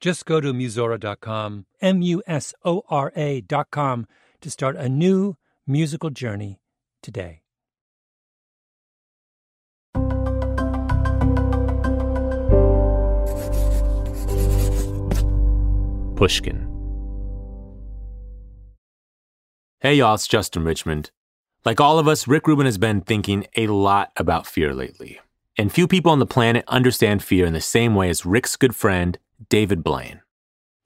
Just go to Musora.com, M U S O R A.com, to start a new musical journey today. Pushkin. Hey y'all, it's Justin Richmond. Like all of us, Rick Rubin has been thinking a lot about fear lately. And few people on the planet understand fear in the same way as Rick's good friend, David Blaine.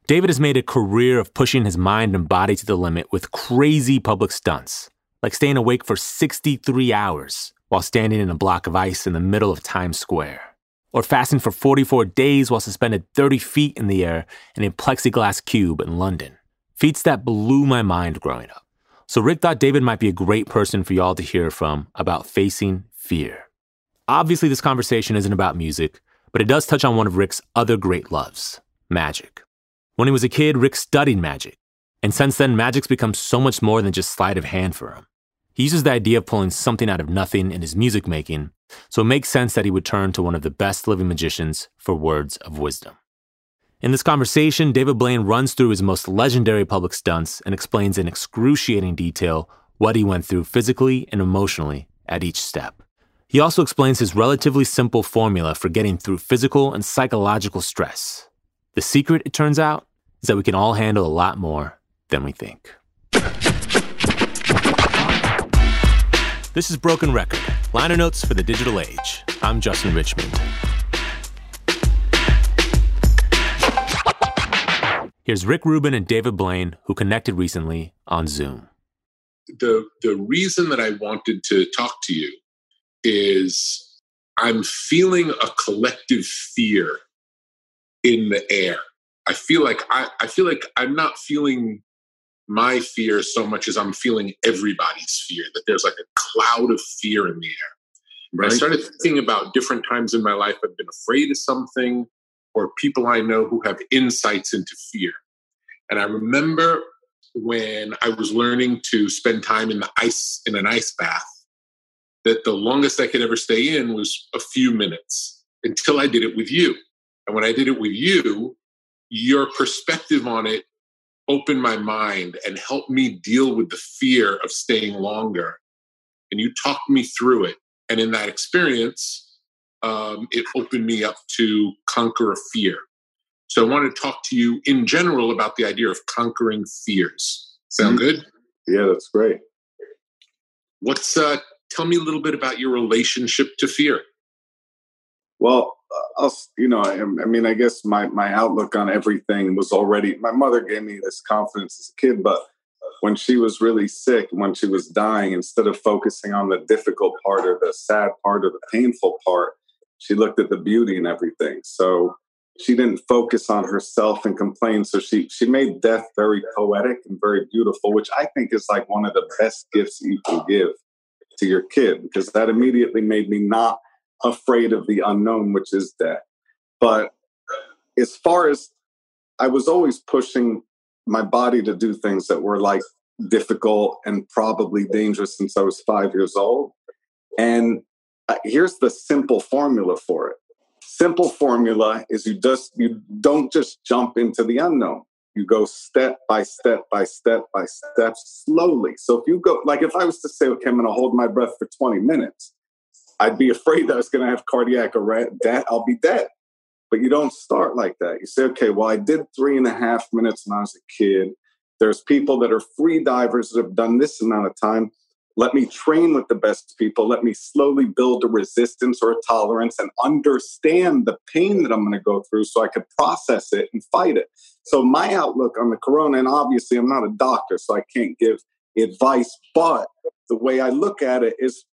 David has made a career of pushing his mind and body to the limit with crazy public stunts, like staying awake for 63 hours while standing in a block of ice in the middle of Times Square, or fasting for 44 days while suspended 30 feet in the air in a plexiglass cube in London. Feats that blew my mind growing up. So Rick thought David might be a great person for y'all to hear from about facing fear. Obviously, this conversation isn't about music, but it does touch on one of Rick's other great loves magic. When he was a kid, Rick studied magic. And since then, magic's become so much more than just sleight of hand for him. He uses the idea of pulling something out of nothing in his music making, so it makes sense that he would turn to one of the best living magicians for words of wisdom. In this conversation, David Blaine runs through his most legendary public stunts and explains in excruciating detail what he went through physically and emotionally at each step. He also explains his relatively simple formula for getting through physical and psychological stress. The secret, it turns out, is that we can all handle a lot more than we think. This is Broken Record, liner notes for the digital age. I'm Justin Richmond. Here's Rick Rubin and David Blaine, who connected recently on Zoom. The, the reason that I wanted to talk to you is I'm feeling a collective fear in the air. I feel like I, I feel like I'm not feeling my fear so much as I'm feeling everybody's fear, that there's like a cloud of fear in the air. Right. I started thinking about different times in my life I've been afraid of something or people I know who have insights into fear. And I remember when I was learning to spend time in the ice in an ice bath that the longest I could ever stay in was a few minutes until I did it with you. And when I did it with you, your perspective on it opened my mind and helped me deal with the fear of staying longer. And you talked me through it. And in that experience, um, it opened me up to conquer a fear. So I want to talk to you in general about the idea of conquering fears. Sound mm-hmm. good? Yeah, that's great. What's uh, tell me a little bit about your relationship to fear? Well, uh, I'll, you know, I, I, mean, I guess my my outlook on everything was already. My mother gave me this confidence as a kid, but when she was really sick, when she was dying, instead of focusing on the difficult part or the sad part or the painful part, she looked at the beauty in everything. So she didn't focus on herself and complain. So she she made death very poetic and very beautiful, which I think is like one of the best gifts you can give to your kid because that immediately made me not afraid of the unknown, which is death. But as far as I was always pushing my body to do things that were like difficult and probably dangerous since I was five years old. And uh, here's the simple formula for it. Simple formula is you just you don't just jump into the unknown. You go step by step by step by step slowly. So if you go like if I was to say, okay, I'm gonna hold my breath for 20 minutes, I'd be afraid that I was gonna have cardiac arrest, death, I'll be dead. But you don't start like that. You say, okay, well, I did three and a half minutes when I was a kid. There's people that are free divers that have done this amount of time. Let me train with the best people. Let me slowly build a resistance or a tolerance and understand the pain that I'm going to go through so I could process it and fight it. So, my outlook on the corona, and obviously I'm not a doctor, so I can't give advice, but the way I look at it is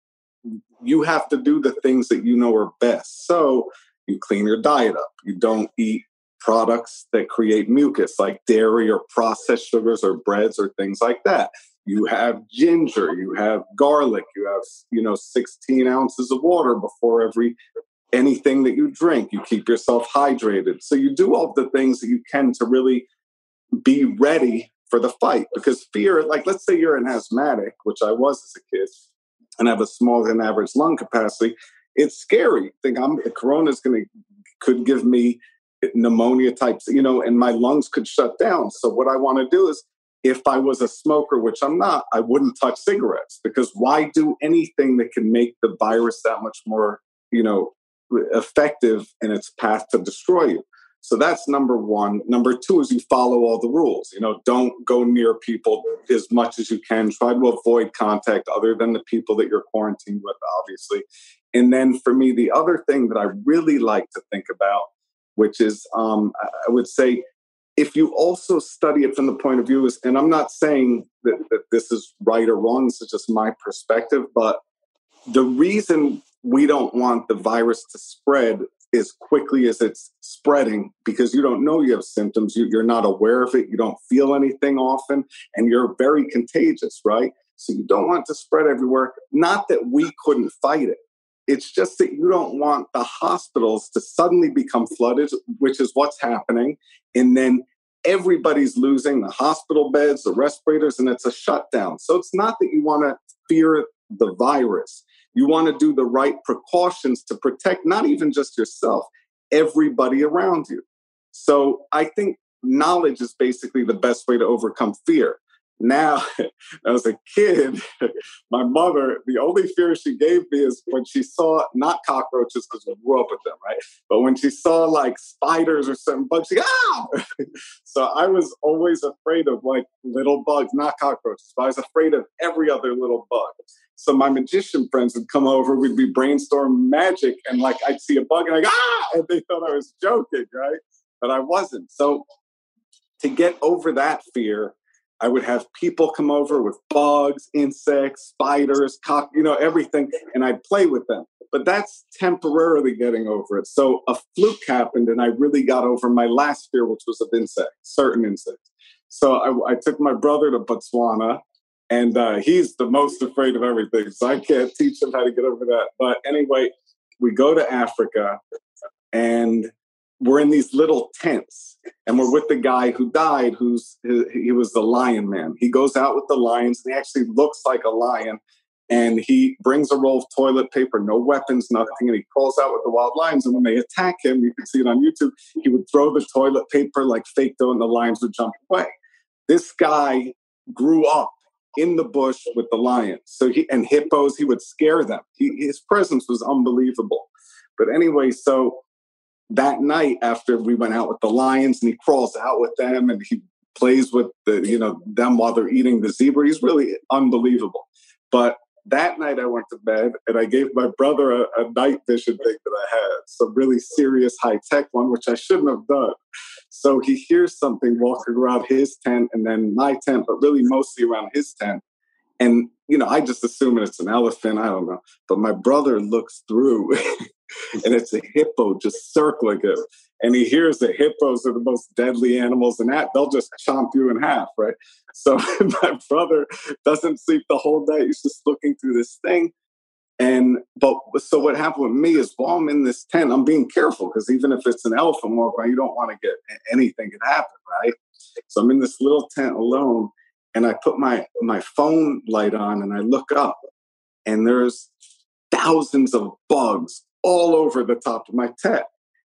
you have to do the things that you know are best. So, you clean your diet up. You don't eat products that create mucus like dairy or processed sugars or breads or things like that. You have ginger, you have garlic, you have, you know, 16 ounces of water before every anything that you drink. You keep yourself hydrated. So you do all the things that you can to really be ready for the fight because fear, like let's say you're an asthmatic, which I was as a kid, and have a smaller than average lung capacity, it's scary. Think I'm corona is going to could give me pneumonia types, you know, and my lungs could shut down. So what I want to do is if I was a smoker, which I'm not, I wouldn't touch cigarettes because why do anything that can make the virus that much more, you know, effective in its path to destroy you? So that's number one. Number two is you follow all the rules. You know, don't go near people as much as you can. Try to avoid contact other than the people that you're quarantined with, obviously. And then for me, the other thing that I really like to think about, which is um, I would say, if you also study it from the point of view is, and I'm not saying that, that this is right or wrong, this is just my perspective, but the reason we don't want the virus to spread as quickly as it's spreading because you don't know you have symptoms. You, are not aware of it. You don't feel anything often, and you're very contagious, right? So you don't want to spread everywhere. Not that we couldn't fight it. It's just that you don't want the hospitals to suddenly become flooded, which is what's happening. And then everybody's losing the hospital beds, the respirators, and it's a shutdown. So it's not that you want to fear the virus. You want to do the right precautions to protect not even just yourself, everybody around you. So I think knowledge is basically the best way to overcome fear. Now, as a kid, my mother, the only fear she gave me is when she saw not cockroaches because we grew up with them, right? But when she saw like spiders or certain bugs, she ah! so I was always afraid of like little bugs, not cockroaches, but I was afraid of every other little bug. So my magician friends would come over, we'd be brainstorm magic, and like I'd see a bug and I go, ah, and they thought I was joking, right? But I wasn't. So to get over that fear, I would have people come over with bugs, insects, spiders, cock, you know, everything, and I'd play with them. But that's temporarily getting over it. So a fluke happened, and I really got over my last fear, which was of insects, certain insects. So I, I took my brother to Botswana, and uh, he's the most afraid of everything. So I can't teach him how to get over that. But anyway, we go to Africa and we're in these little tents and we're with the guy who died who's he was the lion man he goes out with the lions and he actually looks like a lion and he brings a roll of toilet paper no weapons nothing and he crawls out with the wild lions and when they attack him you can see it on youtube he would throw the toilet paper like fake dough and the lions would jump away this guy grew up in the bush with the lions. So he and hippos, he would scare them. He, his presence was unbelievable. But anyway, so that night after we went out with the lions and he crawls out with them and he plays with the you know them while they're eating the zebra he's really unbelievable but that night I went to bed and I gave my brother a, a night vision thing that I had, some really serious high tech one, which I shouldn't have done. So he hears something walking around his tent and then my tent, but really mostly around his tent. And, you know, I just assume it's an elephant. I don't know. But my brother looks through and it's a hippo just circling him. And he hears that hippos are the most deadly animals and that they'll just chomp you in half, right? So my brother doesn't sleep the whole night. He's just looking through this thing. And but so what happened with me is while I'm in this tent, I'm being careful because even if it's an elephant walk you don't want to get anything can happen, right? So I'm in this little tent alone, and I put my my phone light on and I look up, and there's thousands of bugs all over the top of my tent.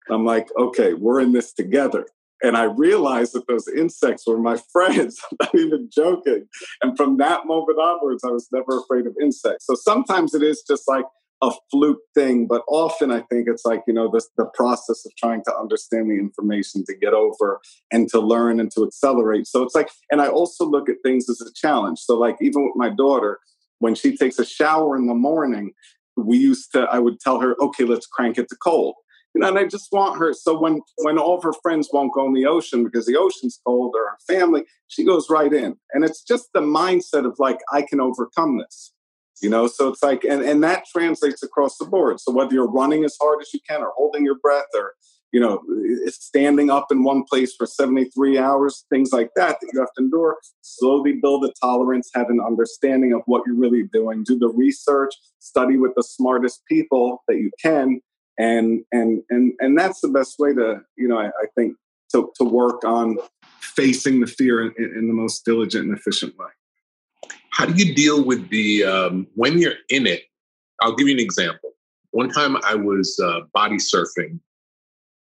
I'm like, okay, we're in this together. And I realized that those insects were my friends. I'm not even joking. And from that moment onwards, I was never afraid of insects. So sometimes it is just like a fluke thing, but often I think it's like, you know, this, the process of trying to understand the information to get over and to learn and to accelerate. So it's like, and I also look at things as a challenge. So, like, even with my daughter, when she takes a shower in the morning, we used to, I would tell her, okay, let's crank it to cold you know, and I just want her. So when when all of her friends won't go in the ocean because the ocean's cold or her family, she goes right in, and it's just the mindset of like I can overcome this. You know, so it's like, and and that translates across the board. So whether you're running as hard as you can, or holding your breath, or you know, standing up in one place for 73 hours, things like that that you have to endure. Slowly build a tolerance, have an understanding of what you're really doing, do the research, study with the smartest people that you can, and and and and that's the best way to you know I, I think to to work on facing the fear in, in, the most diligent and efficient way. How do you deal with the um, when you're in it? I'll give you an example. One time I was uh, body surfing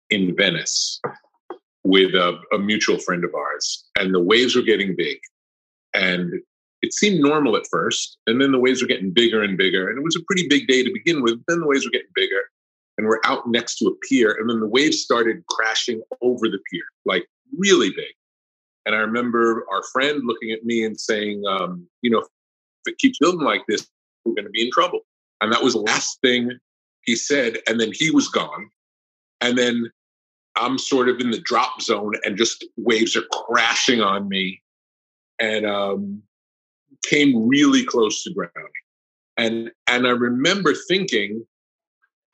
in Venice with a, a mutual friend of ours, and the waves were getting big, and it seemed normal at first, and then the waves were getting bigger and bigger, and it was a pretty big day to begin with. Then the waves were getting bigger, and we're out next to a pier and then the waves started crashing over the pier like really big. And i remember our friend looking at me and saying um, you know if it keeps building like this we're going to be in trouble. And that was the last thing he said and then he was gone. And then i'm sort of in the drop zone and just waves are crashing on me and um, came really close to ground and and i remember thinking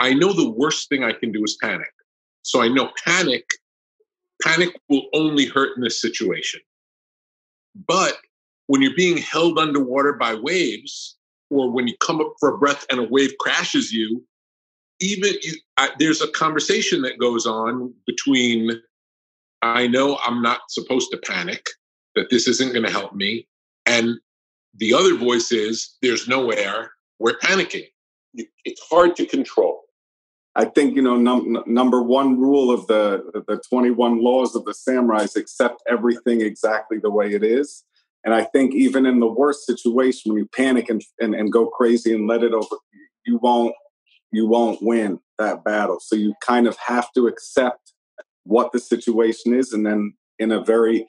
I know the worst thing I can do is panic. So I know panic, panic will only hurt in this situation. But when you're being held underwater by waves, or when you come up for a breath and a wave crashes you, even you, I, there's a conversation that goes on between I know I'm not supposed to panic, that this isn't going to help me, and the other voice is there's no air, we're panicking. It's hard to control. I think you know num- number one rule of the the 21 laws of the samurais accept everything exactly the way it is. And I think even in the worst situation, when you panic and, and, and go crazy and let it over, you won't you won't win that battle. So you kind of have to accept what the situation is, and then in a very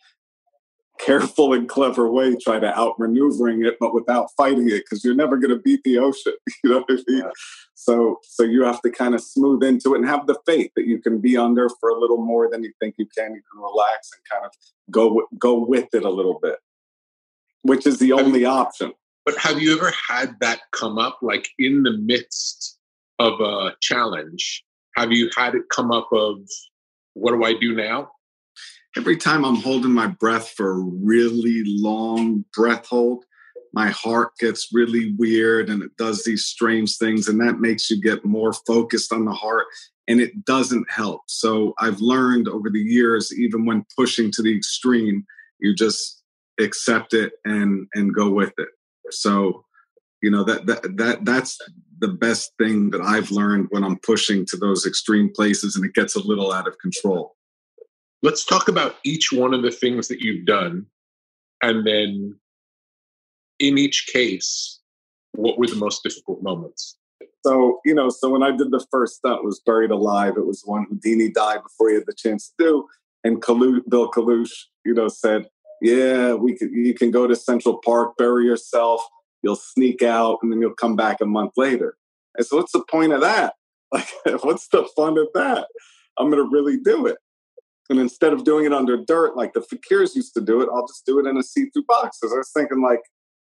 careful and clever way try to outmaneuvering it, but without fighting it, because you're never going to beat the ocean. You know what I mean? Yeah. So, so you have to kind of smooth into it and have the faith that you can be under for a little more than you think you can. You can relax and kind of go go with it a little bit, which is the only option. But have you ever had that come up, like in the midst of a challenge? Have you had it come up of what do I do now? Every time I'm holding my breath for a really long breath hold, my heart gets really weird and it does these strange things. And that makes you get more focused on the heart and it doesn't help. So I've learned over the years, even when pushing to the extreme, you just accept it and and go with it. So, you know, that that that that's the best thing that I've learned when I'm pushing to those extreme places and it gets a little out of control. Let's talk about each one of the things that you've done. And then in each case, what were the most difficult moments? so you know, so when I did the first stunt, was buried alive. It was one Houdini died before he had the chance to do, and Kalu- Bill Kalush, you know, said, "Yeah, we. You can go to Central Park, bury yourself. You'll sneak out, and then you'll come back a month later." and so "What's the point of that? Like, what's the fun of that? I'm going to really do it." And instead of doing it under dirt like the fakirs used to do it, I'll just do it in a see-through box. Because I was thinking, like,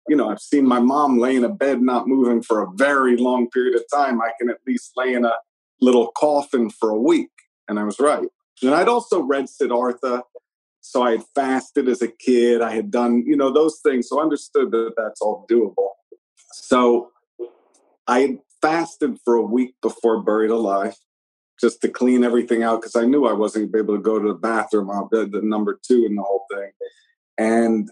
you know, I've seen my mom lay in a bed not moving for a very long period of time. I can at least lay in a little coffin for a week. And I was right. And I'd also read Siddhartha. So I had fasted as a kid. I had done, you know, those things. So I understood that that's all doable. So I fasted for a week before Buried Alive just to clean everything out because I knew I wasn't able to go to the bathroom. I'll be the number two in the whole thing. And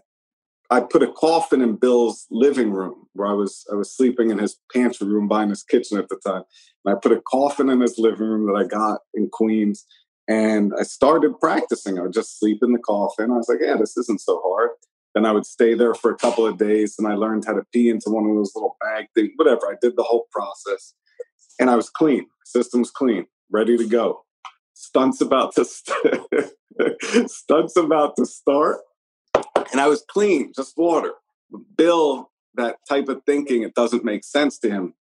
I put a coffin in Bill's living room where I was I was sleeping in his pantry room behind his kitchen at the time. And I put a coffin in his living room that I got in Queens. And I started practicing. I would just sleep in the coffin. I was like, yeah, this isn't so hard. Then I would stay there for a couple of days and I learned how to pee into one of those little bag things, whatever. I did the whole process. And I was clean. System's clean, ready to go. Stunts about to st- stunts about to start and I was clean, just water. Bill, that type of thinking, it doesn't make sense to him.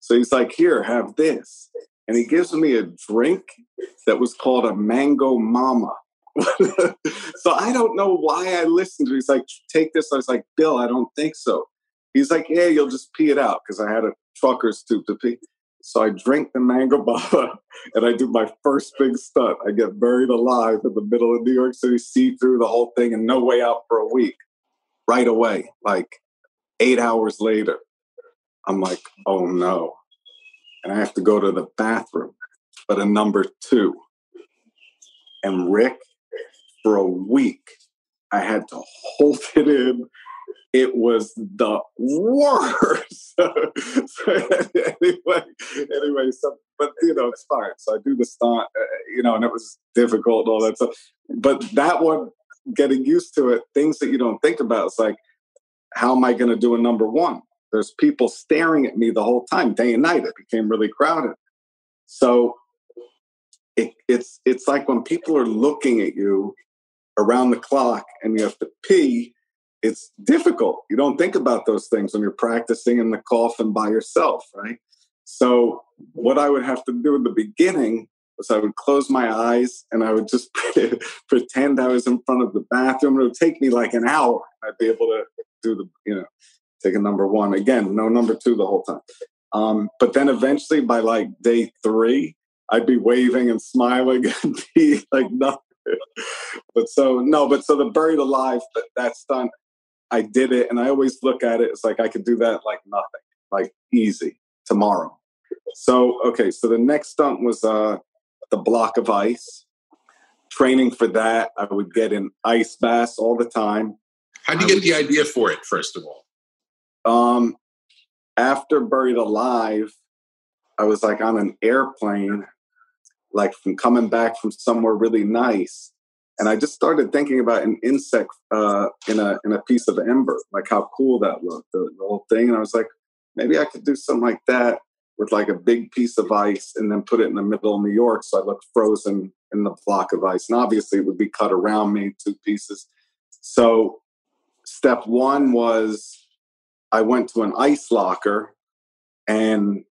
So he's like, Here, have this. And he gives me a drink that was called a mango mama. so I don't know why I listened to it. He's like, Take this. I was like, Bill, I don't think so. He's like, Yeah, you'll just pee it out because I had a trucker's tube to pee. So I drink the mango baba and I do my first big stunt. I get buried alive in the middle of New York City, see through the whole thing and no way out for a week. Right away, like eight hours later, I'm like, oh no. And I have to go to the bathroom, but a number two. And Rick, for a week, I had to hold it in it was the worst. anyway, anyway, so but you know it's fine. So I do the stunt, uh, you know, and it was difficult and all that stuff. But that one, getting used to it, things that you don't think about. It's like, how am I going to do a number one? There's people staring at me the whole time, day and night. It became really crowded. So it, it's it's like when people are looking at you around the clock and you have to pee it's difficult. You don't think about those things when you're practicing in the coffin by yourself, right? So, what I would have to do in the beginning was I would close my eyes and I would just pretend I was in front of the bathroom. It would take me like an hour. I'd be able to do the, you know, take a number one. Again, no number two the whole time. Um, but then eventually by like day three, I'd be waving and smiling and be like nothing. but so no, but so the buried alive, that, that's done. I did it, and I always look at it it's like I could do that like nothing, like easy tomorrow. So okay, so the next stunt was uh, the block of ice. Training for that, I would get in ice baths all the time. How did you I get would, the idea for it? First of all, um, after Buried Alive, I was like on an airplane, like from coming back from somewhere really nice, and I just started thinking about an insect uh, in a in a piece of ember, like how cool that looked, the, the, whole thing. And I was like, maybe I could do something like that with like a big piece of ice, and then put it in the middle of New York, so I looked frozen in the block of ice. And obviously, it would be cut around me, two pieces. So, step one was I went to an ice locker and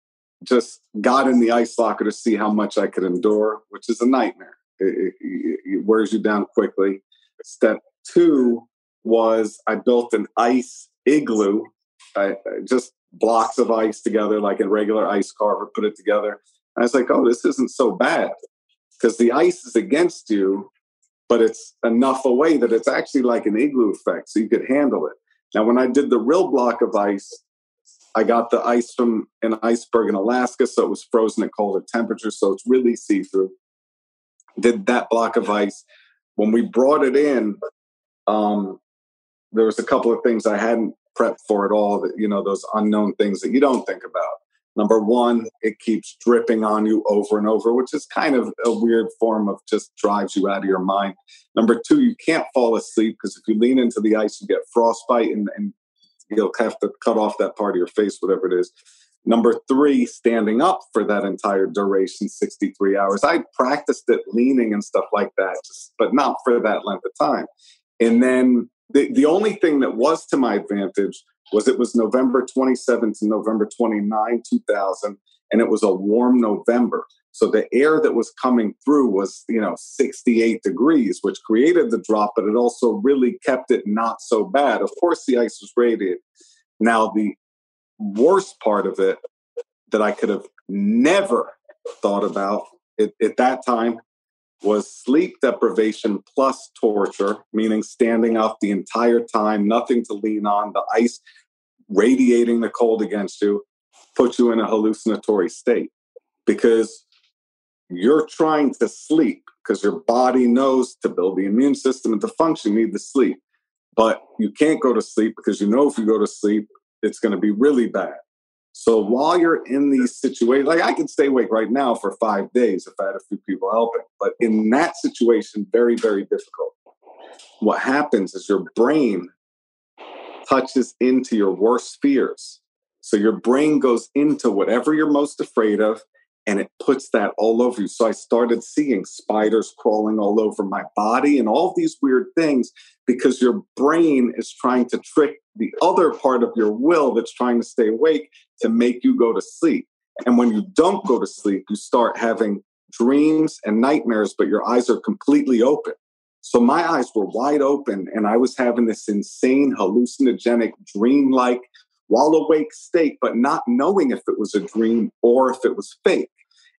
just got in the ice locker to see how much I could endure, which is a nightmare it, it, wears you down quickly. Step two was I built an ice igloo, I, just blocks of ice together like a regular ice carver, put it together. I was like, oh, this isn't so bad because the ice is against you, but it's enough away that it's actually like an igloo effect, so you could handle it. Now, when I did the real block of ice, I got the ice from an iceberg in Alaska, so it was frozen at colder temperatures, so it's really see through did that block of ice. When we brought it in, um, there was a couple of things I hadn't prepped for at all. That you know, those unknown things that you don't think about. Number one, it keeps dripping on you over and over, which is kind of a weird form of just drives you out of your mind. Number two, you can't fall asleep because if you lean into the ice, you get frostbite and, and you'll have to cut off that part of your face, whatever it is. Number three, standing up for that entire duration, 63 hours. I practiced it leaning and stuff like that, just, but not for that length of time. And then the, the only thing that was to my advantage was it was November 27th to November 29, 2000, and it was a warm November. So the air that was coming through was, you know, 68 degrees, which created the drop, but it also really kept it not so bad. Of course, the ice was radiated. Now, the worst part of it that I could have never thought about at, at that time was sleep deprivation plus torture, meaning standing up the entire time, nothing to lean on, the ice radiating the cold against you, put you in a hallucinatory state because you're trying to sleep because your body knows to build the immune system and to function, you need to sleep. But you can't go to sleep because you know if you go to sleep, it's going to be really bad. So while you're in these situations, like I can stay awake right now for five days if I had a few people helping, but in that situation, very, very difficult. What happens is your brain touches into your worst fears. So your brain goes into whatever you're most afraid of and it puts that all over you. So I started seeing spiders crawling all over my body and all these weird things because your brain is trying to trick the other part of your will that's trying to stay awake to make you go to sleep. And when you don't go to sleep, you start having dreams and nightmares, but your eyes are completely open. So my eyes were wide open and I was having this insane hallucinogenic dream-like while awake state, but not knowing if it was a dream or if it was fake.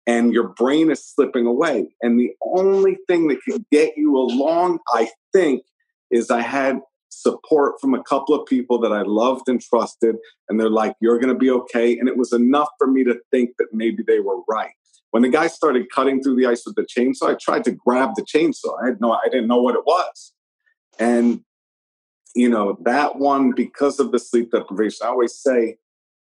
And your brain is slipping away. And the only thing that can get you along, I think, is I had support from a couple of people that I loved and trusted. And they're like, you're going to be okay. And it was enough for me to think that maybe they were right. When the guy started cutting through the ice with the chainsaw, I tried to grab the chainsaw. I had no, I didn't know what it was. And, you know, that one, because of the sleep deprivation, I always say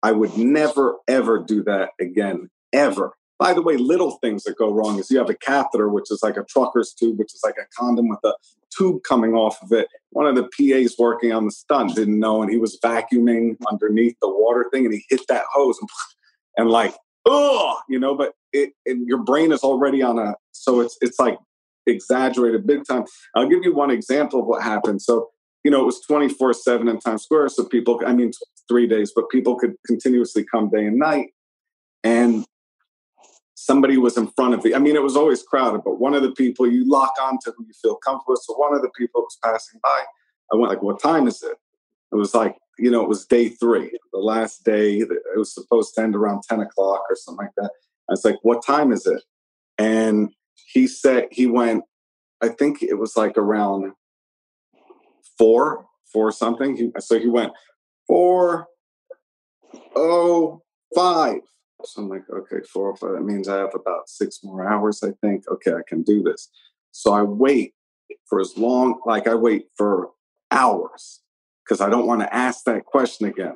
I would never, ever do that again, ever. By the way, little things that go wrong is you have a catheter, which is like a trucker's tube, which is like a condom with a tube coming off of it. One of the PAs working on the stunt didn't know, and he was vacuuming underneath the water thing, and he hit that hose and, and like oh, you know, but it, it, your brain is already on a, so it's, it's like exaggerated big time. I'll give you one example of what happened. So, you know, it was 24 7 in Times Square. So people, I mean, three days, but people could continuously come day and night. And somebody was in front of the, I mean, it was always crowded, but one of the people you lock onto who you feel comfortable. So one of the people was passing by. I went like, what time is it? It was like you know, it was day three, the last day. It was supposed to end around 10 o'clock or something like that. I was like, what time is it? And he said, he went, I think it was like around four, four something. He, so he went, four, oh, five. So I'm like, okay, four oh, or. That means I have about six more hours, I think. Okay, I can do this. So I wait for as long, like I wait for hours because I don't want to ask that question again.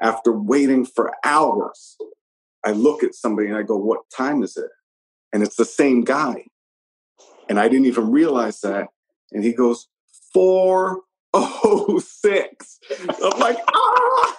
After waiting for hours, I look at somebody and I go, What time is it? And it's the same guy. And I didn't even realize that. And he goes, 406. I'm like, ah!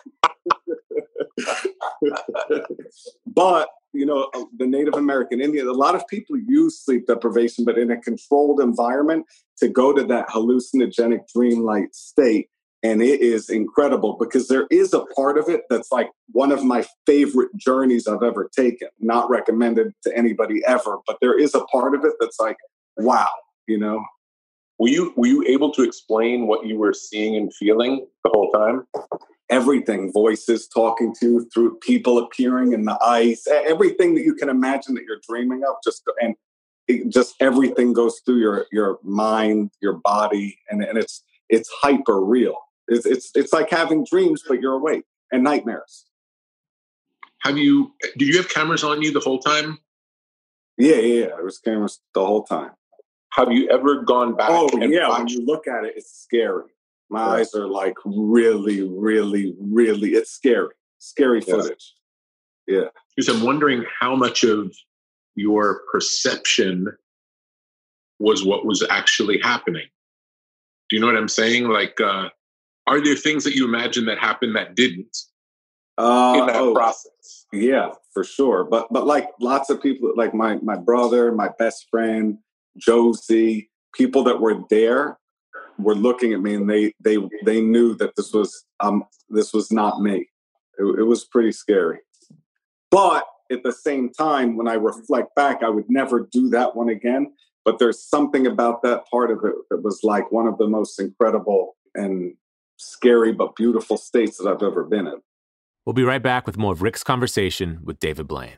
but you know the native american indian a lot of people use sleep deprivation but in a controlled environment to go to that hallucinogenic dreamlike state and it is incredible because there is a part of it that's like one of my favorite journeys I've ever taken. Not recommended to anybody ever, but there is a part of it that's like, wow, you know. Were you were you able to explain what you were seeing and feeling the whole time? Everything, voices talking to you, through people appearing in the ice, everything that you can imagine that you're dreaming of, just and it, just everything goes through your your mind, your body, and, and it's it's hyper real it's, it's, it's like having dreams, but you're awake and nightmares. Have you, did you have cameras on you the whole time? Yeah, yeah, yeah. There was cameras the whole time. Have you ever gone back? Oh, yeah. Watched? When you look at it, it's scary. My right. eyes are like really, really, really, it's scary. Scary footage. Yeah. Because I'm wondering how much of your perception was what was actually happening. Do you know what I'm saying? Like, uh, are there things that you imagine that happened that didn't uh, in that oh, process? Yeah, for sure. But but like lots of people, like my my brother, my best friend, Josie, people that were there were looking at me and they they they knew that this was um this was not me. It, it was pretty scary. But at the same time, when I reflect back, I would never do that one again. But there's something about that part of it that was like one of the most incredible and scary but beautiful states that I've ever been in. We'll be right back with more of Rick's conversation with David Blaine.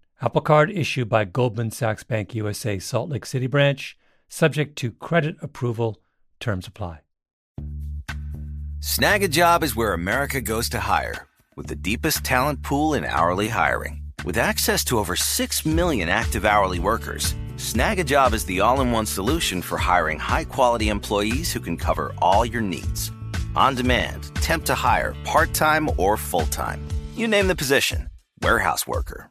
Apple Card issued by Goldman Sachs Bank USA Salt Lake City branch, subject to credit approval. Terms apply. Snagajob is where America goes to hire, with the deepest talent pool in hourly hiring. With access to over 6 million active hourly workers, Snagajob is the all in one solution for hiring high quality employees who can cover all your needs. On demand, temp to hire, part time or full time. You name the position warehouse worker,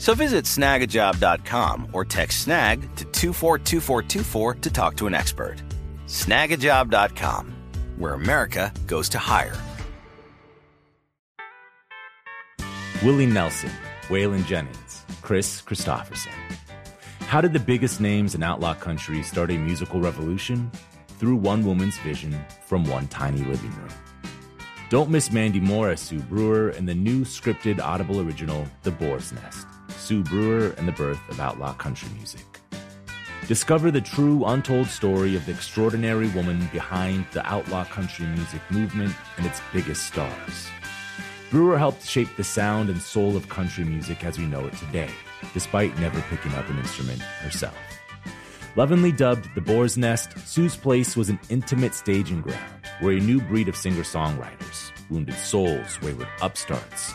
So visit snagajob.com or text snag to 242424 to talk to an expert. Snagajob.com, where America goes to hire. Willie Nelson, Waylon Jennings, Kris Kristofferson. How did the biggest names in outlaw country start a musical revolution? through one woman's vision from one tiny living room. Don't miss Mandy Moore as Sue Brewer in the new scripted Audible original, The Boar's Nest Sue Brewer and the Birth of Outlaw Country Music. Discover the true, untold story of the extraordinary woman behind the outlaw country music movement and its biggest stars. Brewer helped shape the sound and soul of country music as we know it today, despite never picking up an instrument herself. Lovingly dubbed the Boar's Nest, Sue's Place was an intimate staging ground where a new breed of singer songwriters, wounded souls, wayward upstarts,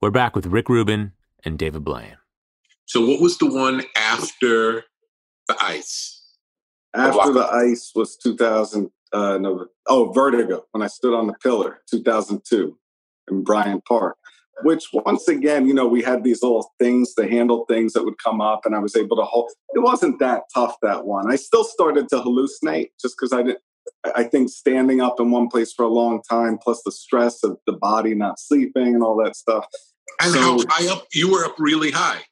We're back with Rick Rubin and David Blaine. So what was the one after the ice? After the ice was 2000, uh, no, oh, Vertigo, when I stood on the pillar, 2002 in Bryant Park which once again, you know, we had these little things to handle things that would come up, and I was able to hold. It wasn't that tough that one. I still started to hallucinate just because I didn't. I think standing up in one place for a long time, plus the stress of the body not sleeping and all that stuff. And so, how high up? You were up really high.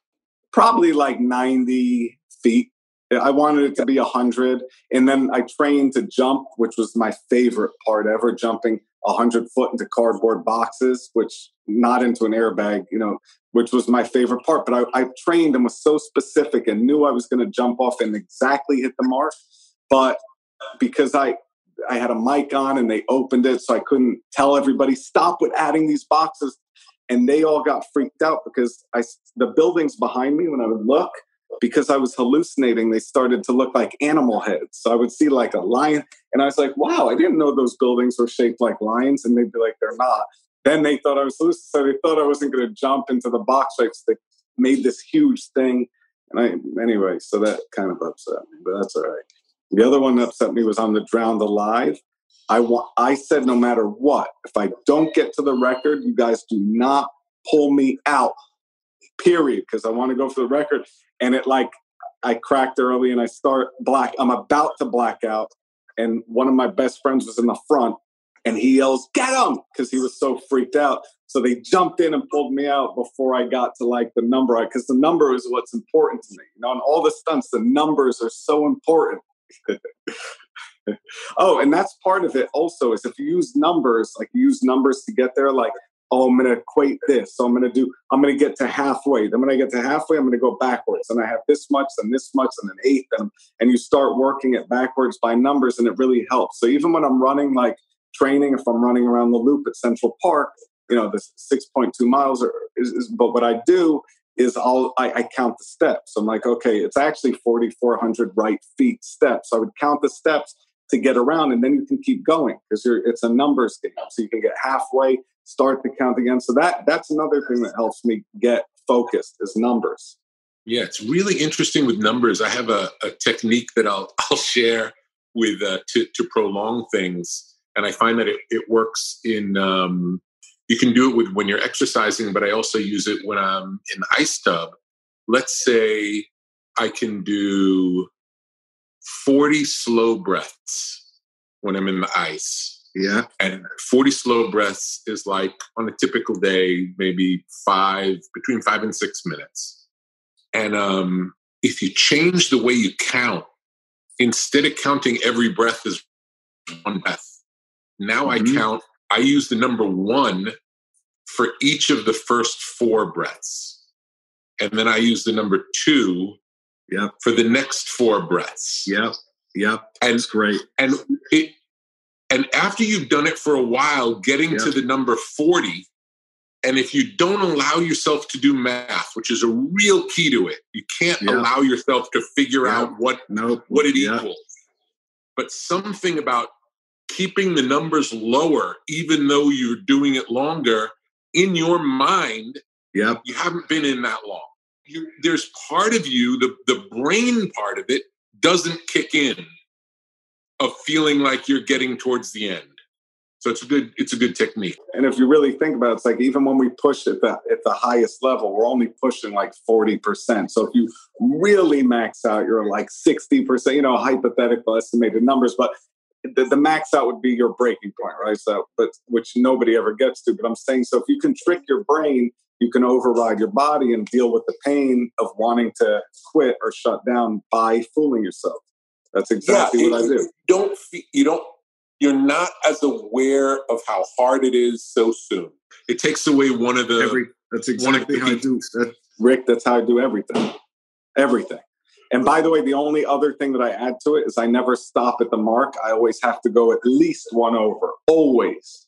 Probably like ninety feet. I wanted it to be 100. And then I trained to jump, which was my favorite part ever jumping 100 foot into cardboard boxes, which not into an airbag, you know, which was my favorite part. But I, I trained and was so specific and knew I was going to jump off and exactly hit the mark. But because I, I had a mic on and they opened it, so I couldn't tell everybody, stop with adding these boxes. And they all got freaked out because I, the buildings behind me, when I would look, because I was hallucinating, they started to look like animal heads. So I would see like a lion, and I was like, wow, I didn't know those buildings were shaped like lions. And they'd be like, they're not. Then they thought I was hallucinating. So they thought I wasn't going to jump into the box shapes. They made this huge thing. And I, anyway, so that kind of upset me, but that's all right. The other one that upset me was on the Drowned Alive. I, wa- I said, no matter what, if I don't get to the record, you guys do not pull me out period, because I want to go for the record. And it like I cracked early and I start black. I'm about to black out, and one of my best friends was in the front, and he yells, "Get him!" because he was so freaked out. So they jumped in and pulled me out before I got to like the number, because the number is what's important to me. You know, on all the stunts, the numbers are so important. oh, and that's part of it also is if you use numbers, like you use numbers to get there, like, oh, I'm going to equate this. So I'm going to do, I'm going to get to halfway. Then when I get to halfway, I'm going to go backwards. And I have this much, and this much, and an eighth. And, and you start working it backwards by numbers, and it really helps. So even when I'm running like training, if I'm running around the loop at Central Park, you know, the 6.2 miles, are, is, is, but what I do is I'll, I, I count the steps. I'm like, okay, it's actually 4,400 right feet steps. I would count the steps to get around and then you can keep going because it's a numbers game so you can get halfway start to count again. So that that's another thing that helps me get focused is numbers. Yeah it's really interesting with numbers. I have a, a technique that i'll i'll share with uh, to, to prolong things and i find that it, it works in um, you can do it with when you're exercising but i also use it when i'm in the ice tub. Let's say i can do 40 slow breaths when I'm in the ice. Yeah. And 40 slow breaths is like on a typical day, maybe five, between five and six minutes. And um, if you change the way you count, instead of counting every breath as one breath, now mm-hmm. I count, I use the number one for each of the first four breaths. And then I use the number two Yep. For the next four breaths. Yep. Yep. And it's great. And it and after you've done it for a while, getting yep. to the number 40, and if you don't allow yourself to do math, which is a real key to it, you can't yep. allow yourself to figure yep. out what nope. what it equals. But something about keeping the numbers lower, even though you're doing it longer, in your mind, yep. you haven't been in that long you, there's part of you, the, the brain part of it, doesn't kick in of feeling like you're getting towards the end. So it's a good it's a good technique. And if you really think about it, it's like even when we push at the at the highest level, we're only pushing like 40%. So if you really max out, you're like 60%, you know, hypothetical estimated numbers, but the, the max out would be your breaking point, right? So but which nobody ever gets to. But I'm saying so if you can trick your brain you can override your body and deal with the pain of wanting to quit or shut down by fooling yourself. That's exactly yeah, what I do. Don't you don't you're not as aware of how hard it is so soon. It takes away one of the. Every, that's exactly how I do. That, Rick, that's how I do everything. Everything. And by the way, the only other thing that I add to it is I never stop at the mark. I always have to go at least one over. Always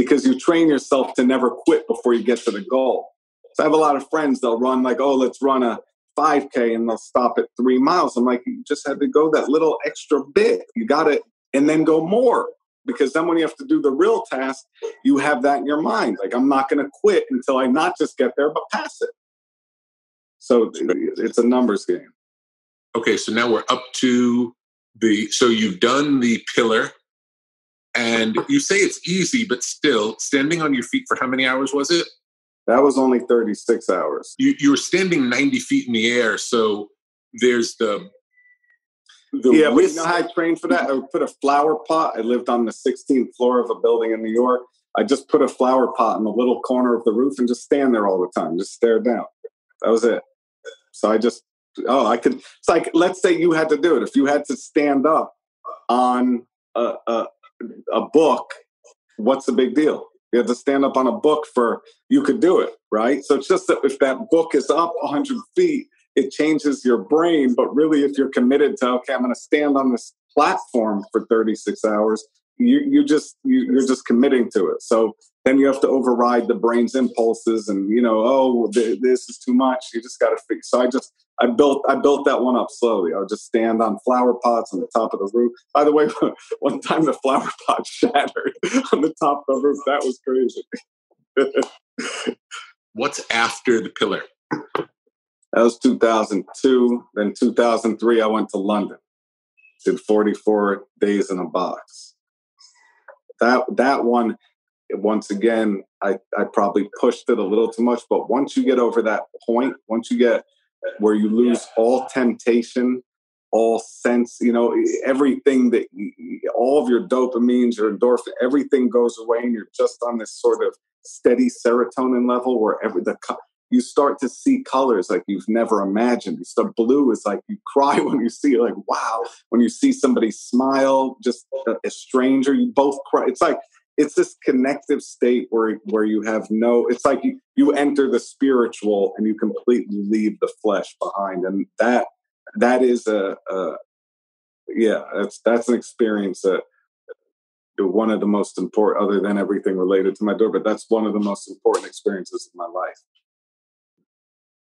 because you train yourself to never quit before you get to the goal. So I have a lot of friends, they'll run like, oh, let's run a 5K and they'll stop at three miles. I'm like, you just had to go that little extra bit. You got it, and then go more. Because then when you have to do the real task, you have that in your mind. Like, I'm not going to quit until I not just get there, but pass it. So it's a numbers game. Okay, so now we're up to the. So you've done the pillar and you say it's easy, but still, standing on your feet for how many hours was it? That was only 36 hours. You, you were standing 90 feet in the air. So there's the. the yeah, but you know how I trained for that? I would put a flower pot. I lived on the 16th floor of a building in New York. I just put a flower pot in the little corner of the roof and just stand there all the time, just stare down. That was it. So I just, oh, I could, it's like, let's say you had to do it. If you had to stand up on a, a, a book, what's the big deal? You have to stand up on a book for you could do it, right? So it's just that if that book is up 100 feet, it changes your brain. But really, if you're committed to okay, I'm going to stand on this platform for 36 hours, you you just you, you're just committing to it. So then you have to override the brain's impulses and you know oh th- this is too much you just got to fix so i just i built i built that one up slowly. I would just stand on flower pots on the top of the roof. By the way one time the flower pot shattered on the top of the roof. That was crazy. What's after the pillar? That was 2002 then 2003 i went to london. Did 44 days in a box. That that one once again I, I probably pushed it a little too much. But once you get over that point, once you get where you lose all temptation, all sense, you know, everything that all of your dopamines, your endorphin, everything goes away, and you're just on this sort of steady serotonin level where every the you start to see colors like you've never imagined. You start blue is like you cry when you see it, like wow. When you see somebody smile, just a, a stranger, you both cry. It's like it's this connective state where where you have no it's like you, you enter the spiritual and you completely leave the flesh behind. And that that is a, a yeah that's that's an experience that one of the most important other than everything related to my door but that's one of the most important experiences of my life.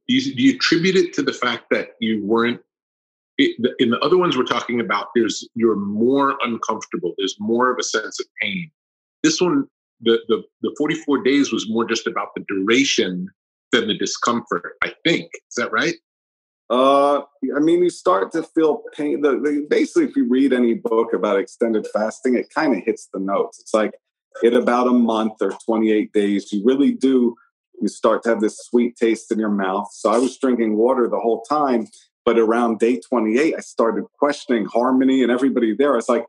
Do you, do you attribute it to the fact that you weren't it, in the other ones we're talking about there's you're more uncomfortable. There's more of a sense of pain this one, the, the, the 44 days was more just about the duration than the discomfort, I think. Is that right? Uh, I mean, you start to feel pain. The, the, basically, if you read any book about extended fasting, it kind of hits the notes. It's like in about a month or 28 days, you really do. You start to have this sweet taste in your mouth. So I was drinking water the whole time, but around day 28, I started questioning Harmony and everybody there. I was like,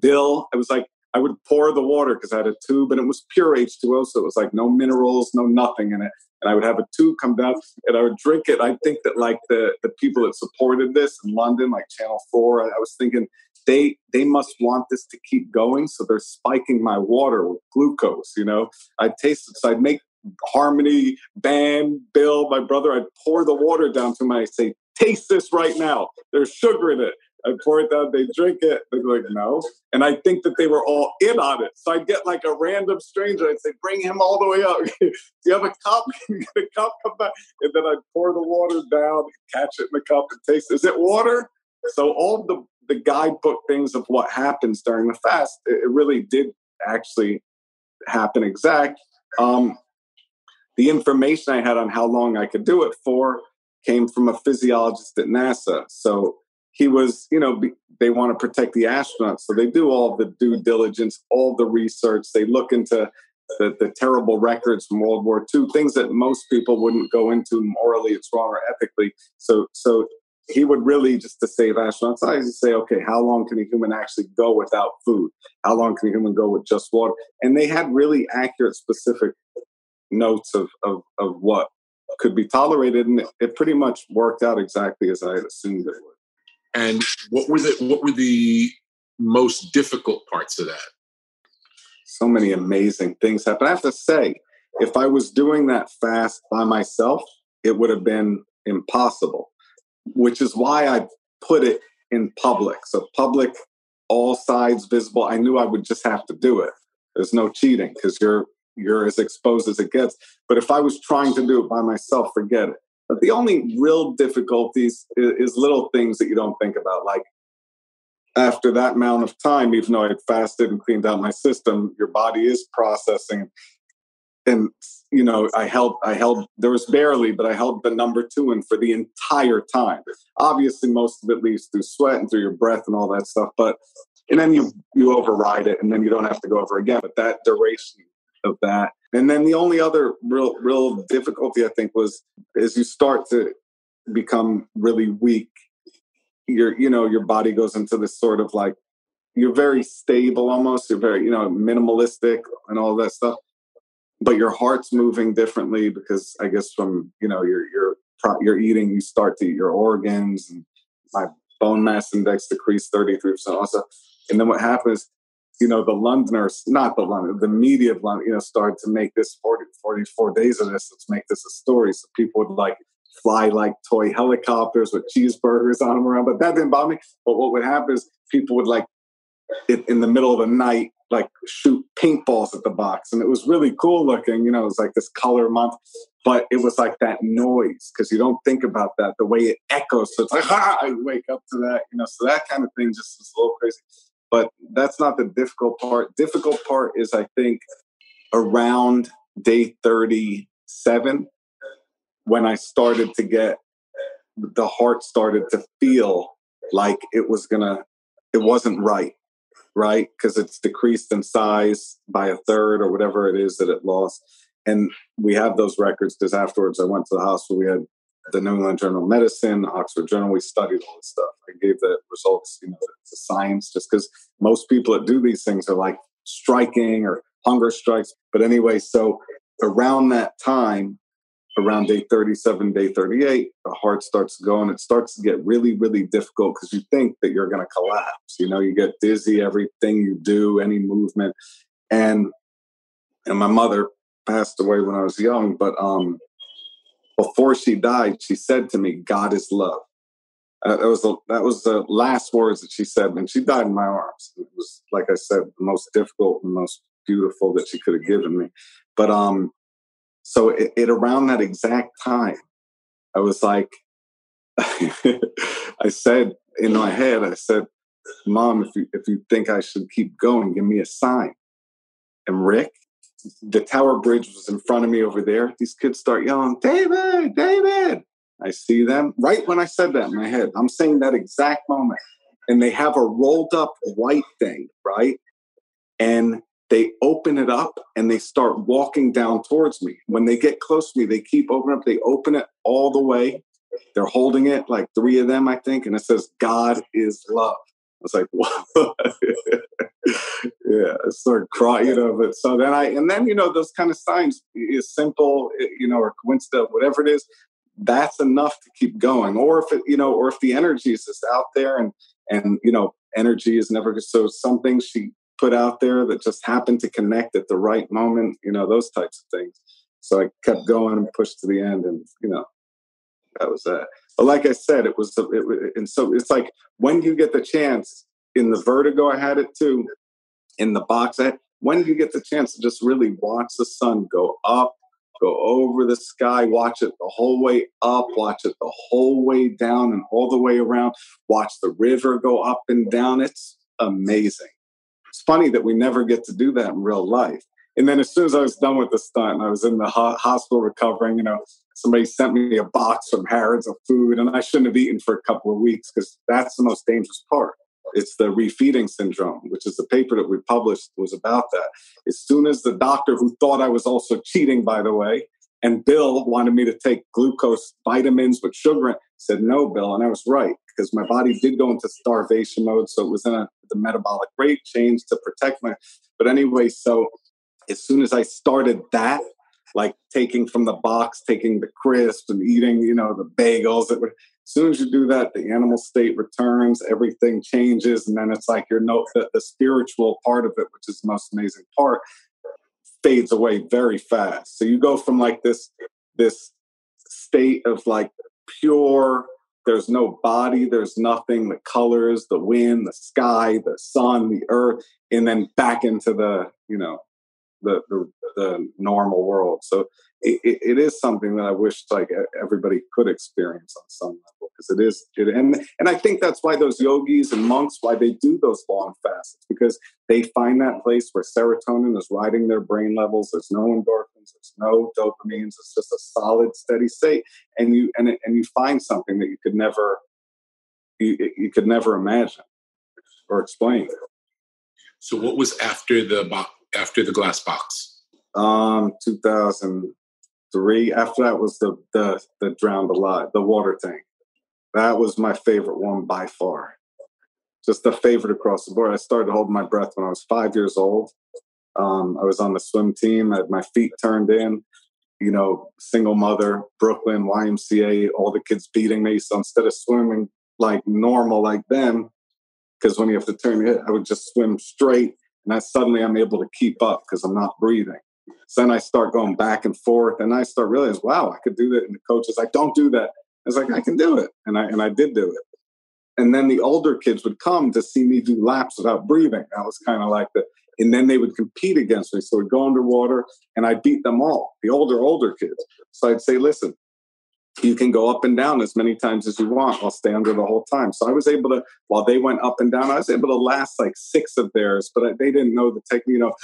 Bill, I was like, I would pour the water because I had a tube and it was pure H2O. So it was like no minerals, no nothing in it. And I would have a tube come down and I would drink it. I think that like the, the people that supported this in London, like Channel 4, I, I was thinking they they must want this to keep going. So they're spiking my water with glucose, you know. I'd taste it. So I'd make Harmony, Bam, Bill, my brother, I'd pour the water down to my, I'd say, taste this right now. There's sugar in it. I pour it down, they drink it. They're like, no. And I think that they were all in on it. So I'd get like a random stranger. I'd say, bring him all the way up. Do you have a cup? get a cup, come back. And then I'd pour the water down, catch it in the cup and taste. Is it water? So all the, the guidebook things of what happens during the fast, it, it really did actually happen exact. Um, the information I had on how long I could do it for came from a physiologist at NASA. So he was, you know, they want to protect the astronauts. So they do all the due diligence, all the research. They look into the, the terrible records from World War II, things that most people wouldn't go into morally, it's wrong or ethically. So, so he would really just to save astronauts. I say, okay, how long can a human actually go without food? How long can a human go with just water? And they had really accurate, specific notes of of, of what could be tolerated, and it, it pretty much worked out exactly as I had assumed it would. And what were the what were the most difficult parts of that? So many amazing things happen. I have to say, if I was doing that fast by myself, it would have been impossible. Which is why I put it in public. So public, all sides visible. I knew I would just have to do it. There's no cheating because you're you're as exposed as it gets. But if I was trying to do it by myself, forget it. But the only real difficulties is, is, little things that you don't think about. Like after that amount of time, even though I fasted and cleaned out my system, your body is processing. And you know, I held, I held. There was barely, but I held the number two in for the entire time. Obviously, most of it leaves through sweat and through your breath and all that stuff. But and then you you override it, and then you don't have to go over again. But that duration of that. And then the only other real real difficulty I think was as you start to become really weak, your you know your body goes into this sort of like you're very stable almost you're very you know minimalistic and all that stuff but your heart's moving differently because i guess from you know your your you're eating you start to eat your organs and my bone mass index decreased 33% also. And then what happens you know, the Londoners, not the London, the media of London, you know, started to make this 40, 44 days of this. Let's make this a story. So people would like fly like toy helicopters with cheeseburgers on them around. But that didn't bother me. But what would happen is people would like, it, in the middle of the night, like shoot paintballs at the box. And it was really cool looking. You know, it was like this color month. But it was like that noise because you don't think about that, the way it echoes. So it's like, I wake up to that, you know, so that kind of thing just is a little crazy. But that's not the difficult part. Difficult part is, I think, around day 37 when I started to get the heart started to feel like it was gonna, it wasn't right, right? Because it's decreased in size by a third or whatever it is that it lost. and we have those records because afterwards I went to the hospital. We had the New England Journal of Medicine, Oxford Journal. We studied all this stuff. I gave the results, you know, to science, just because most people that do these things are like striking or hunger strikes. But anyway, so around that time, around day 37, day 38, the heart starts going. It starts to get really, really difficult because you think that you're going to collapse. You know, you get dizzy, everything you do, any movement. And and my mother passed away when I was young, but um before she died, she said to me, God is love. Uh, that was the that was the last words that she said, and she died in my arms. It was like I said, the most difficult and most beautiful that she could have given me. But um, so it, it around that exact time, I was like, I said in my head, I said, "Mom, if you if you think I should keep going, give me a sign." And Rick, the Tower Bridge was in front of me over there. These kids start yelling, "David, David!" I see them right when I said that in my head. I'm saying that exact moment. And they have a rolled up white thing, right? And they open it up and they start walking down towards me. When they get close to me, they keep opening up, they open it all the way. They're holding it, like three of them, I think, and it says, God is love. I was like, what? yeah, I started crying, you know. But so then I, and then, you know, those kind of signs is simple, you know, or coincident, whatever it is, that's enough to keep going. Or if it, you know, or if the energy is just out there and, and, you know, energy is never, so something she put out there that just happened to connect at the right moment, you know, those types of things. So I kept going and pushed to the end, and you know, that was that. But like I said, it was, it, and so it's like when you get the chance in the vertigo, I had it too. In the box, I when you get the chance to just really watch the sun go up, go over the sky, watch it the whole way up, watch it the whole way down, and all the way around, watch the river go up and down. It's amazing it's funny that we never get to do that in real life. And then as soon as I was done with the stunt, I was in the ho- hospital recovering. You know, somebody sent me a box from Harrods of food, and I shouldn't have eaten for a couple of weeks because that's the most dangerous part. It's the refeeding syndrome, which is the paper that we published was about that. As soon as the doctor, who thought I was also cheating, by the way, and Bill wanted me to take glucose vitamins with sugar, said no, Bill, and I was right because my body did go into starvation mode. So it was in a, the metabolic rate change to protect my. But anyway, so as soon as I started that, like taking from the box, taking the crisp and eating, you know, the bagels. That were, as soon as you do that, the animal state returns, everything changes, and then it's like your note that the spiritual part of it, which is the most amazing part, fades away very fast. So you go from like this this state of like pure there's no body, there's nothing, the colors, the wind, the sky, the sun, the earth, and then back into the, you know, the the, the normal world. So it, it is something that I wish like everybody could experience on some level because it is it, and and I think that's why those yogis and monks why they do those long fasts because they find that place where serotonin is riding their brain levels. There's no endorphins, there's no dopamines. It's just a solid, steady state, and you and and you find something that you could never you, you could never imagine or explain. So, what was after the after the glass box? Um, 2003. After that was the the the drowned alive, the water tank. That was my favorite one by far. Just the favorite across the board. I started holding my breath when I was five years old. Um, I was on the swim team. I had my feet turned in. You know, single mother, Brooklyn, YMCA, all the kids beating me. So instead of swimming like normal like them, because when you have to turn your head, I would just swim straight and I suddenly I'm able to keep up because I'm not breathing. So then I start going back and forth, and I start realizing, wow, I could do that. And the coach is like, don't do that. I was like, I can do it, and I and I did do it. And then the older kids would come to see me do laps without breathing. That was kind of like the. And then they would compete against me. So we'd go underwater, and I beat them all, the older older kids. So I'd say, listen, you can go up and down as many times as you want. I'll stay under the whole time. So I was able to, while they went up and down, I was able to last like six of theirs, but they didn't know the technique. You know,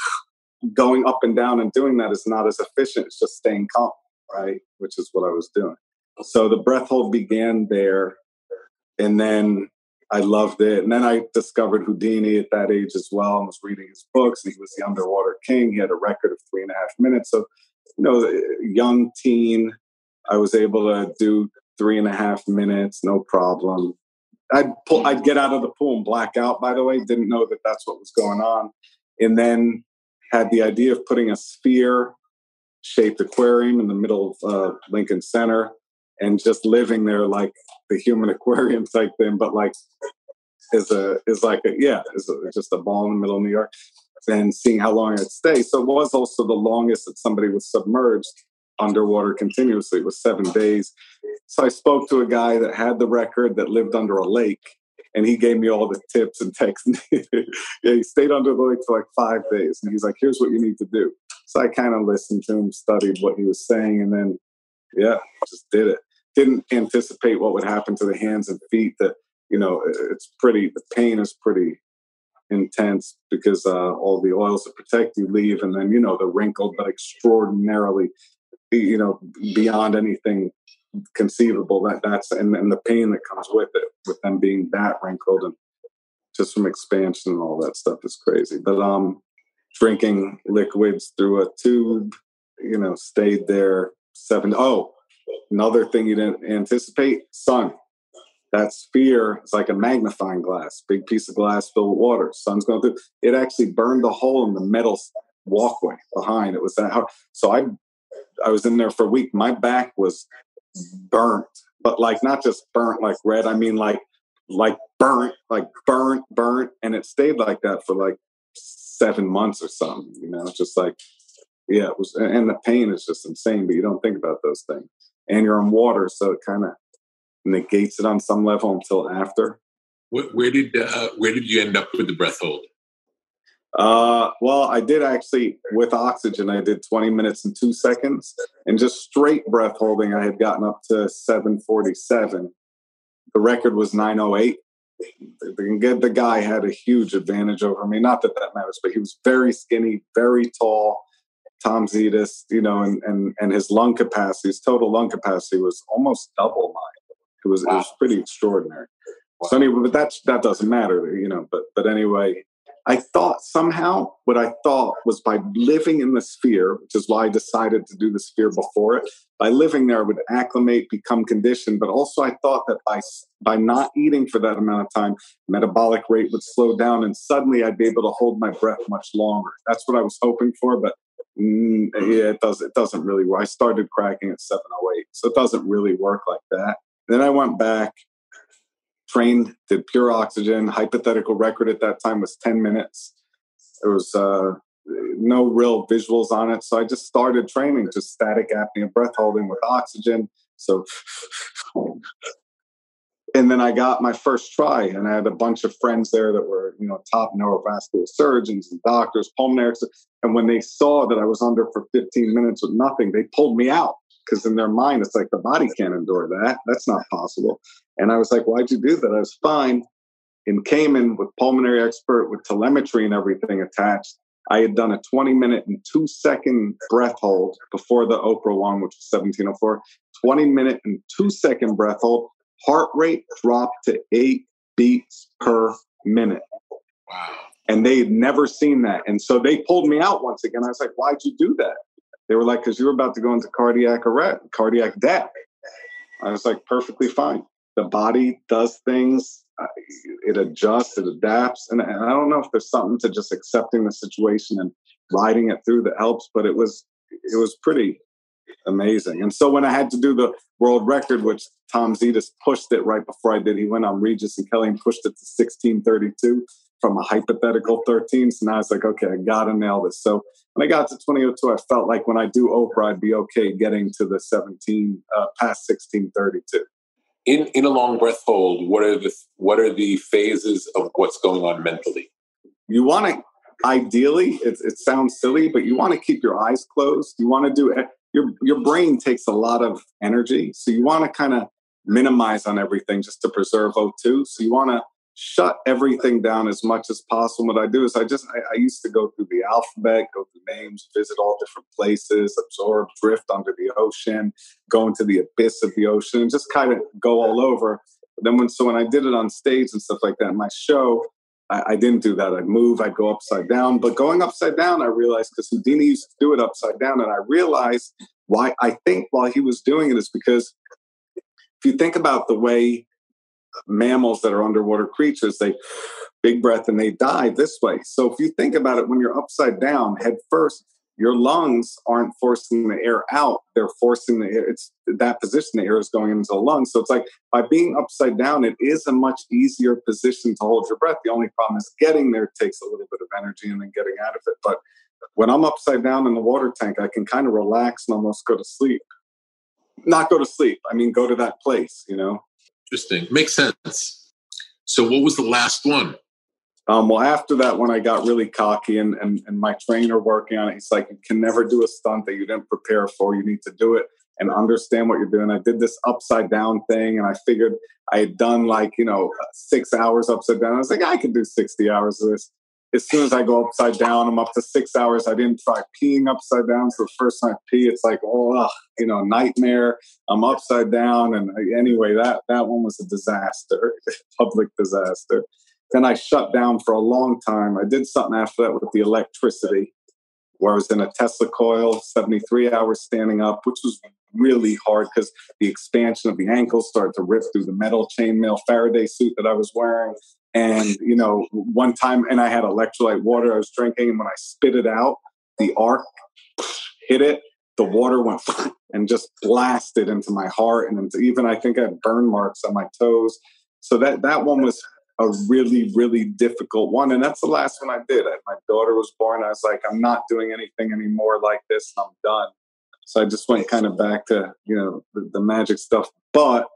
going up and down and doing that is not as efficient. It's just staying calm, right? Which is what I was doing. So the breath hold began there. And then I loved it. And then I discovered Houdini at that age as well and was reading his books. And he was the underwater king. He had a record of three and a half minutes. So you know, young teen. I was able to do three and a half minutes, no problem. I'd pull, I'd get out of the pool and black out. By the way, didn't know that that's what was going on, and then had the idea of putting a sphere shaped aquarium in the middle of uh, Lincoln Center and just living there like the human aquarium type thing, but like is a is like a yeah, is just a ball in the middle of New York, and seeing how long it stays. So it was also the longest that somebody was submerged underwater continuously. It was seven days. So I spoke to a guy that had the record that lived under a lake, and he gave me all the tips and texts. yeah, he stayed under the lake for like five days, and he's like, "Here's what you need to do." So I kind of listened to him, studied what he was saying, and then yeah, just did it. Didn't anticipate what would happen to the hands and feet. That you know, it's pretty. The pain is pretty intense because uh, all the oils that protect you leave, and then you know the wrinkled but extraordinarily, you know, beyond anything conceivable. That that's and, and the pain that comes with it, with them being that wrinkled and just from expansion and all that stuff is crazy. But um, drinking liquids through a tube, you know, stayed there seven. Oh, another thing you didn't anticipate: sun. That sphere is like a magnifying glass, big piece of glass filled with water. Sun's going through. It actually burned a hole in the metal walkway behind. It was that hard. So I, I was in there for a week. My back was burnt, but like not just burnt like red. I mean like like burnt, like burnt, burnt, and it stayed like that for like seven months or something. You know, just like yeah, it was, and the pain is just insane. But you don't think about those things, and you're in water, so it kind of negates it on some level until after. Where, where did uh, where did you end up with the breath hold? Uh, well, I did actually with oxygen. I did 20 minutes and two seconds, and just straight breath holding. I had gotten up to 747. The record was 908. The, the guy had a huge advantage over me. Not that that matters, but he was very skinny, very tall. Tom Sietas, you know, and, and, and his lung capacity, his total lung capacity was almost double mine. It was, wow. it was pretty extraordinary. Wow. So anyway, but that that doesn't matter, you know. But but anyway, I thought somehow what I thought was by living in the sphere, which is why I decided to do the sphere before it. By living there, I would acclimate, become conditioned. But also, I thought that by by not eating for that amount of time, metabolic rate would slow down, and suddenly I'd be able to hold my breath much longer. That's what I was hoping for, but mm, yeah, it does. It doesn't really work. I started cracking at seven oh eight, so it doesn't really work like that. Then I went back trained, did pure oxygen. Hypothetical record at that time was 10 minutes. There was uh, no real visuals on it. So I just started training, just static apnea breath holding with oxygen. So, and then I got my first try, and I had a bunch of friends there that were, you know, top neurovascular surgeons and doctors, pulmonary. And when they saw that I was under for 15 minutes with nothing, they pulled me out because in their mind it's like the body can't endure that. That's not possible. And I was like, why'd you do that? I was fine. In Cayman with pulmonary expert with telemetry and everything attached, I had done a 20 minute and two second breath hold before the Oprah one, which was 1704. 20 minute and two second breath hold. Heart rate dropped to eight beats per minute. Wow. And they had never seen that. And so they pulled me out once again. I was like, why'd you do that? They were like, because you were about to go into cardiac arrest, cardiac death. I was like, perfectly fine. The body does things, uh, it adjusts, it adapts. And, and I don't know if there's something to just accepting the situation and riding it through that helps, but it was, it was pretty amazing. And so when I had to do the world record, which Tom Sietas pushed it right before I did, he went on Regis and Kelly and pushed it to 1632 from a hypothetical 13. So now it's like, okay, I got to nail this. So when I got to 2002, I felt like when I do Oprah, I'd be okay getting to the 17, uh, past 1632. In, in a long breath hold, what are the what are the phases of what's going on mentally? You want to ideally, it, it sounds silly, but you want to keep your eyes closed. You want to do your your brain takes a lot of energy, so you want to kind of minimize on everything just to preserve O2. So you want to shut everything down as much as possible. What I do is I just I, I, used to go through the alphabet, go through names, visit all different places, absorb, drift under the ocean, go into the abyss of the ocean, and just kind of go all over. But then when so when I did it on stage and stuff like that, my show, I, I didn't do that. I'd move, I'd go upside down. But going upside down, I realized because Houdini used to do it upside down, and I realized why I think while he was doing it is because if you think about the way mammals that are underwater creatures, they big breath and they die this way. So if you think about it, when you're upside down, head first, your lungs aren't forcing the air out. They're forcing the air it's that position the air is going into the lungs. So it's like by being upside down it is a much easier position to hold your breath. The only problem is getting there takes a little bit of energy and then getting out of it. But when i'm upside down in the water tank i can kind of relax and almost go to sleep. Not go to sleep i mean go to that place you know interesting makes sense so what was the last one um, well, after that, one, I got really cocky and, and, and my trainer working on it, he's like, you can never do a stunt that you didn't prepare for. You need to do it and understand what you're doing. I did this upside down thing and I figured I had done like, you know, six hours upside down. I was like, I could do 60 hours of this. As soon as I go upside down, I'm up to six hours. I didn't try peeing upside down. So the first time I pee, it's like, oh, you know, nightmare. I'm upside down. And anyway, that, that one was a disaster, public disaster. Then I shut down for a long time. I did something after that with the electricity, where I was in a Tesla coil, 73 hours standing up, which was really hard because the expansion of the ankle started to rip through the metal chainmail Faraday suit that I was wearing. And, you know, one time, and I had electrolyte water I was drinking, and when I spit it out, the arc hit it. The water went and just blasted into my heart and into even I think I had burn marks on my toes. So that that one was a really, really difficult one. And that's the last one I did. My daughter was born. I was like, I'm not doing anything anymore like this. I'm done. So I just went kind of back to, you know, the, the magic stuff. But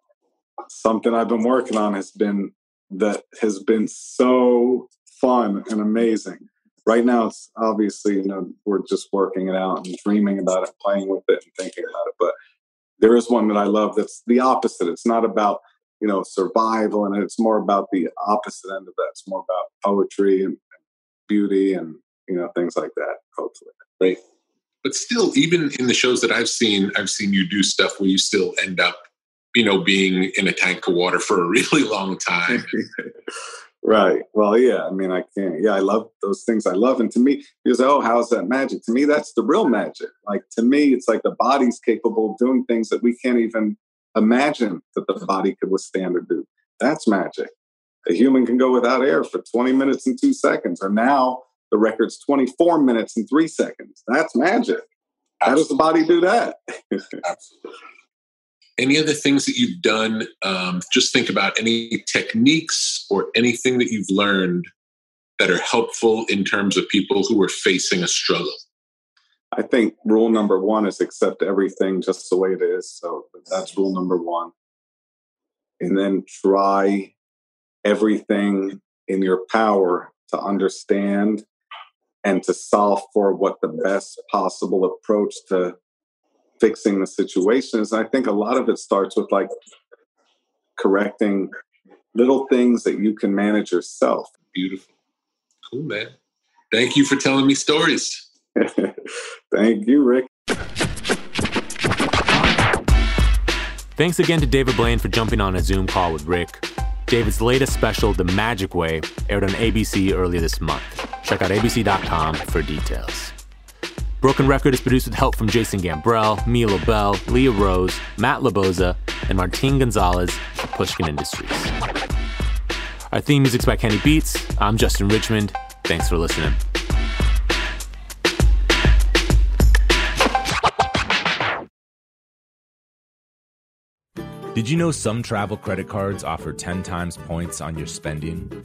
something I've been working on has been that has been so fun and amazing. Right now, it's obviously, you know, we're just working it out and dreaming about it, playing with it, and thinking about it. But there is one that I love that's the opposite. It's not about you know survival and it's more about the opposite end of that it's more about poetry and, beauty and you know things like that hopefully right but still even in the shows that i've seen i've seen you do stuff where you still end up you know being in a tank of water for a really long time right well yeah i mean i can't yeah i love those things i love and to me you say oh how's that magic to me that's the real magic like to me it's like the body's capable of doing things that we can't even imagine that the body could withstand or do. That's magic. A human can go without air for 20 minutes and two seconds, or now the record's 24 minutes and three seconds. That's magic. Absolutely. How does the body do that? Absolutely. Any other things that you've done? Um, just think about any techniques or anything that you've learned that are helpful in terms of people who are facing a struggle. I think rule number one is accept everything just the way it is. So that's rule number one. And then try everything in your power to understand and to solve for what the best possible approach to fixing the situations. And I think a lot of it starts with like correcting little things that you can manage yourself. Beautiful. Cool, man. Thank you for telling me stories. Thank you, Rick. Thanks again to David Blaine for jumping on a Zoom call with Rick. David's latest special, The Magic Way, aired on ABC earlier this month. Check out abc.com for details. Broken Record is produced with help from Jason Gambrell, Mia Bell, Leah Rose, Matt Laboza, and Martin Gonzalez of Pushkin Industries. Our theme music's by Kenny Beats. I'm Justin Richmond. Thanks for listening. Did you know some travel credit cards offer 10 times points on your spending?